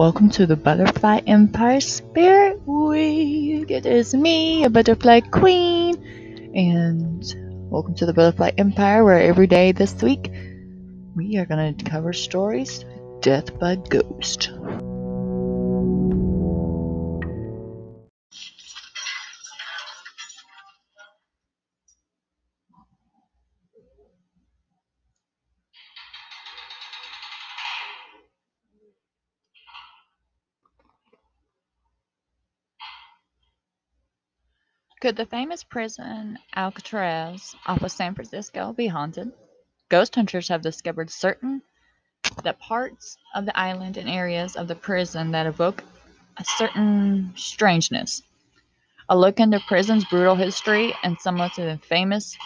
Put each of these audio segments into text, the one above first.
Welcome to the Butterfly Empire Spirit Week. It is me, a butterfly queen, and welcome to the Butterfly Empire, where every day this week we are going to cover stories death by ghost. Could the famous prison Alcatraz off of San Francisco be haunted? Ghost hunters have discovered certain that parts of the island and areas of the prison that evoke a certain strangeness. A look into prison's brutal history and some of the famous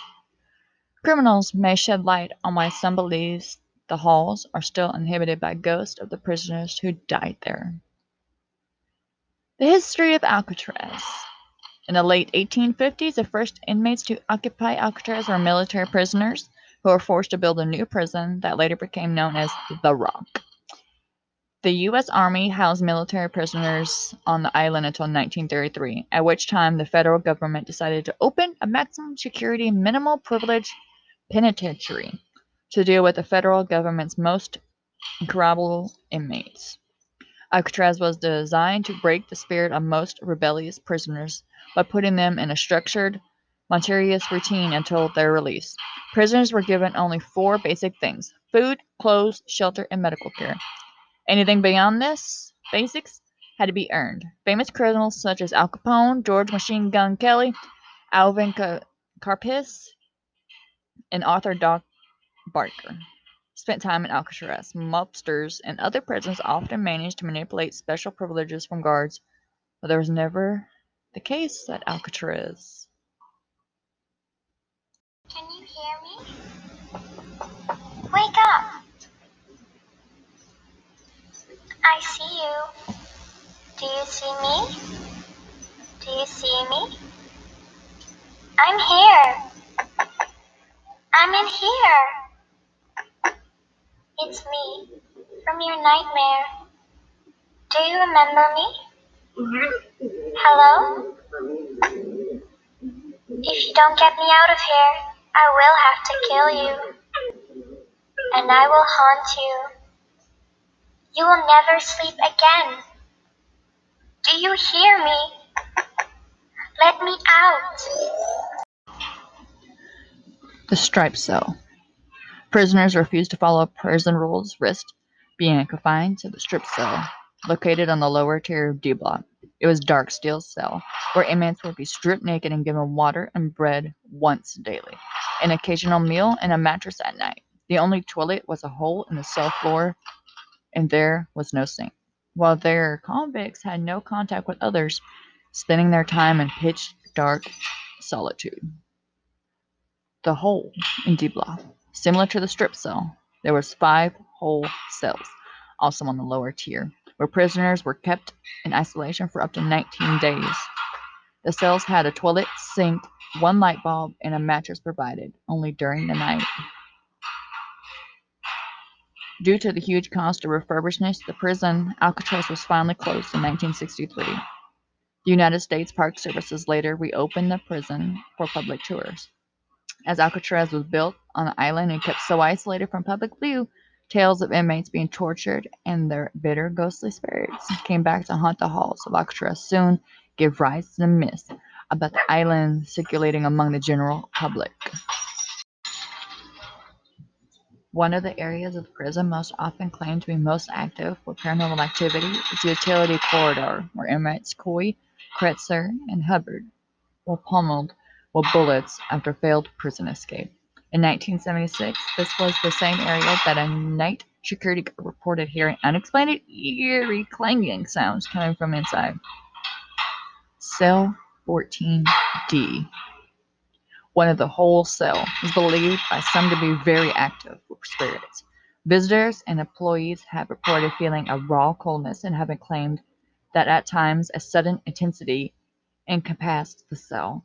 criminals may shed light on why some believes the halls are still inhabited by ghosts of the prisoners who died there. The history of Alcatraz. In the late 1850s, the first inmates to occupy Alcatraz were military prisoners who were forced to build a new prison that later became known as The Rock. The U.S. Army housed military prisoners on the island until 1933, at which time the federal government decided to open a maximum security, minimal privilege penitentiary to deal with the federal government's most incredible inmates. Alcatraz was designed to break the spirit of most rebellious prisoners by putting them in a structured, monotonous routine until their release. Prisoners were given only four basic things food, clothes, shelter, and medical care. Anything beyond this basics had to be earned. Famous criminals such as Al Capone, George Machine Gun Kelly, Alvin Karpis, and Arthur Doc Barker spent time in Alcatraz. Mobsters and other prisons often managed to manipulate special privileges from guards, but there was never the case at Alcatraz. Can you hear me? Wake up! I see you. Do you see me? Do you see me? I'm here. I'm in here. It's me, from your nightmare. Do you remember me? Hello? If you don't get me out of here, I will have to kill you. And I will haunt you. You will never sleep again. Do you hear me? Let me out. The striped cell. Prisoners refused to follow prison rules, risked being confined to the strip cell located on the lower tier of D block. It was dark steel cell where inmates would be stripped naked and given water and bread once daily, an occasional meal, and a mattress at night. The only toilet was a hole in the cell floor, and there was no sink. While their convicts had no contact with others, spending their time in pitch dark solitude. The hole in D block. Similar to the strip cell, there was five hole cells, also on the lower tier, where prisoners were kept in isolation for up to 19 days. The cells had a toilet, sink, one light bulb, and a mattress provided, only during the night. Due to the huge cost of refurbishment, the prison Alcatraz was finally closed in 1963. The United States Park Services later reopened the prison for public tours. As Alcatraz was built on an island and kept so isolated from public view, tales of inmates being tortured and their bitter ghostly spirits came back to haunt the halls of Alcatraz soon gave rise to the myth about the island circulating among the general public. One of the areas of the prison most often claimed to be most active with paranormal activity is the utility corridor, where inmates Coy, Kretzer, and Hubbard were pummeled with bullets after failed prison escape. In 1976, this was the same area that a night security guard reported hearing unexplained eerie clanging sounds coming from inside. Cell 14D. One of the hole cell is believed by some to be very active with spirits. Visitors and employees have reported feeling a raw coldness and have claimed that at times a sudden intensity encompassed the cell.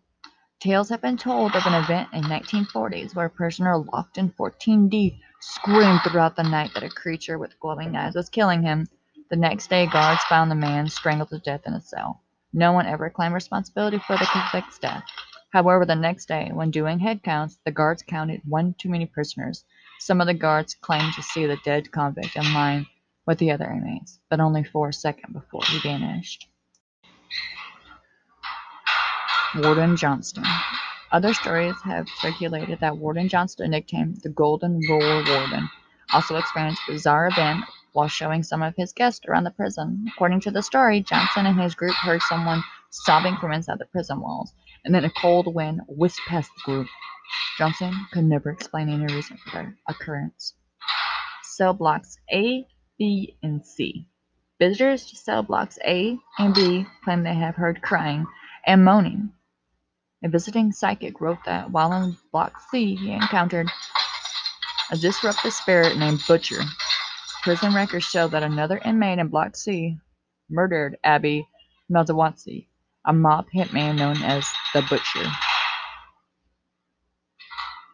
Tales have been told of an event in 1940s where a prisoner locked in 14D screamed throughout the night that a creature with glowing eyes was killing him. The next day, guards found the man strangled to death in a cell. No one ever claimed responsibility for the convict's death. However, the next day, when doing head counts, the guards counted one too many prisoners. Some of the guards claimed to see the dead convict in line with the other inmates, but only for a second before he vanished. Warden Johnston. Other stories have circulated that Warden Johnston, nicknamed the Golden Rule Warden, also experienced bizarre event while showing some of his guests around the prison. According to the story, Johnson and his group heard someone sobbing from inside the prison walls, and then a cold wind whisked past the group. Johnson could never explain any reason for the occurrence. Cell blocks A, B, and C. Visitors to cell blocks A and B claim they have heard crying and moaning. A visiting psychic wrote that while in Block C, he encountered a disruptive spirit named Butcher. Prison records show that another inmate in Block C murdered Abby Melzawatsi, a mob hitman known as the Butcher.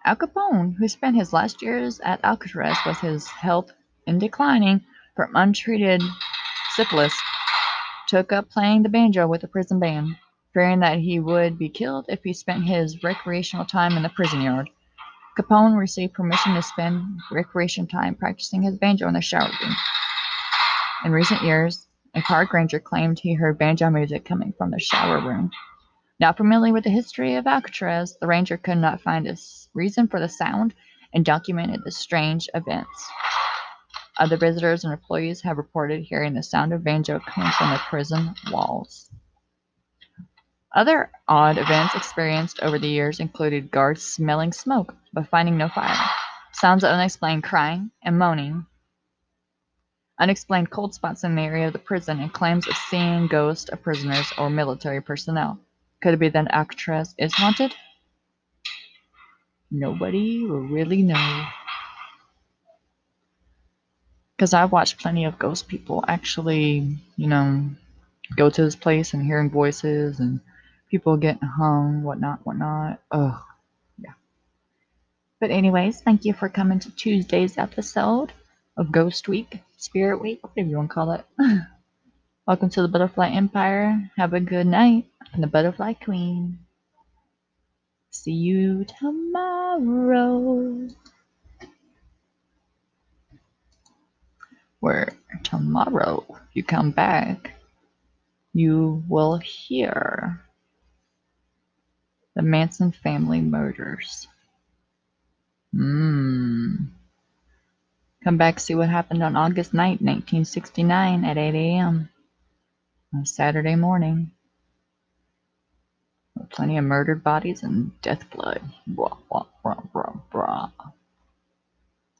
Al Capone, who spent his last years at Alcatraz with his health in declining from untreated syphilis, took up playing the banjo with the prison band, fearing that he would be killed if he spent his recreational time in the prison yard. Capone received permission to spend recreation time practicing his banjo in the shower room. In recent years, a park ranger claimed he heard banjo music coming from the shower room. Not familiar with the history of Alcatraz, the ranger could not find a reason for the sound and documented the strange events. Other visitors and employees have reported hearing the sound of banjo coming from the prison walls. Other odd events experienced over the years included guards smelling smoke but finding no fire, sounds of unexplained crying and moaning, unexplained cold spots in the area of the prison, and claims of seeing ghosts of prisoners or military personnel. Could it be that Alcatraz is haunted? Nobody will really know. Because I've watched plenty of ghost people actually, you know, go to this place and hearing voices and people getting hung, whatnot, whatnot. Ugh, yeah. But, anyways, thank you for coming to Tuesday's episode of Ghost Week, Spirit Week, whatever you want to call it. Welcome to the Butterfly Empire. Have a good night. I'm the Butterfly Queen. See you tomorrow. Where tomorrow you come back, you will hear the Manson family murders. Mmm. Come back, see what happened on August 9th, 1969 at 8 a.m. on Saturday morning. Plenty of murdered bodies and death blood. Blah, blah, blah, blah, blah.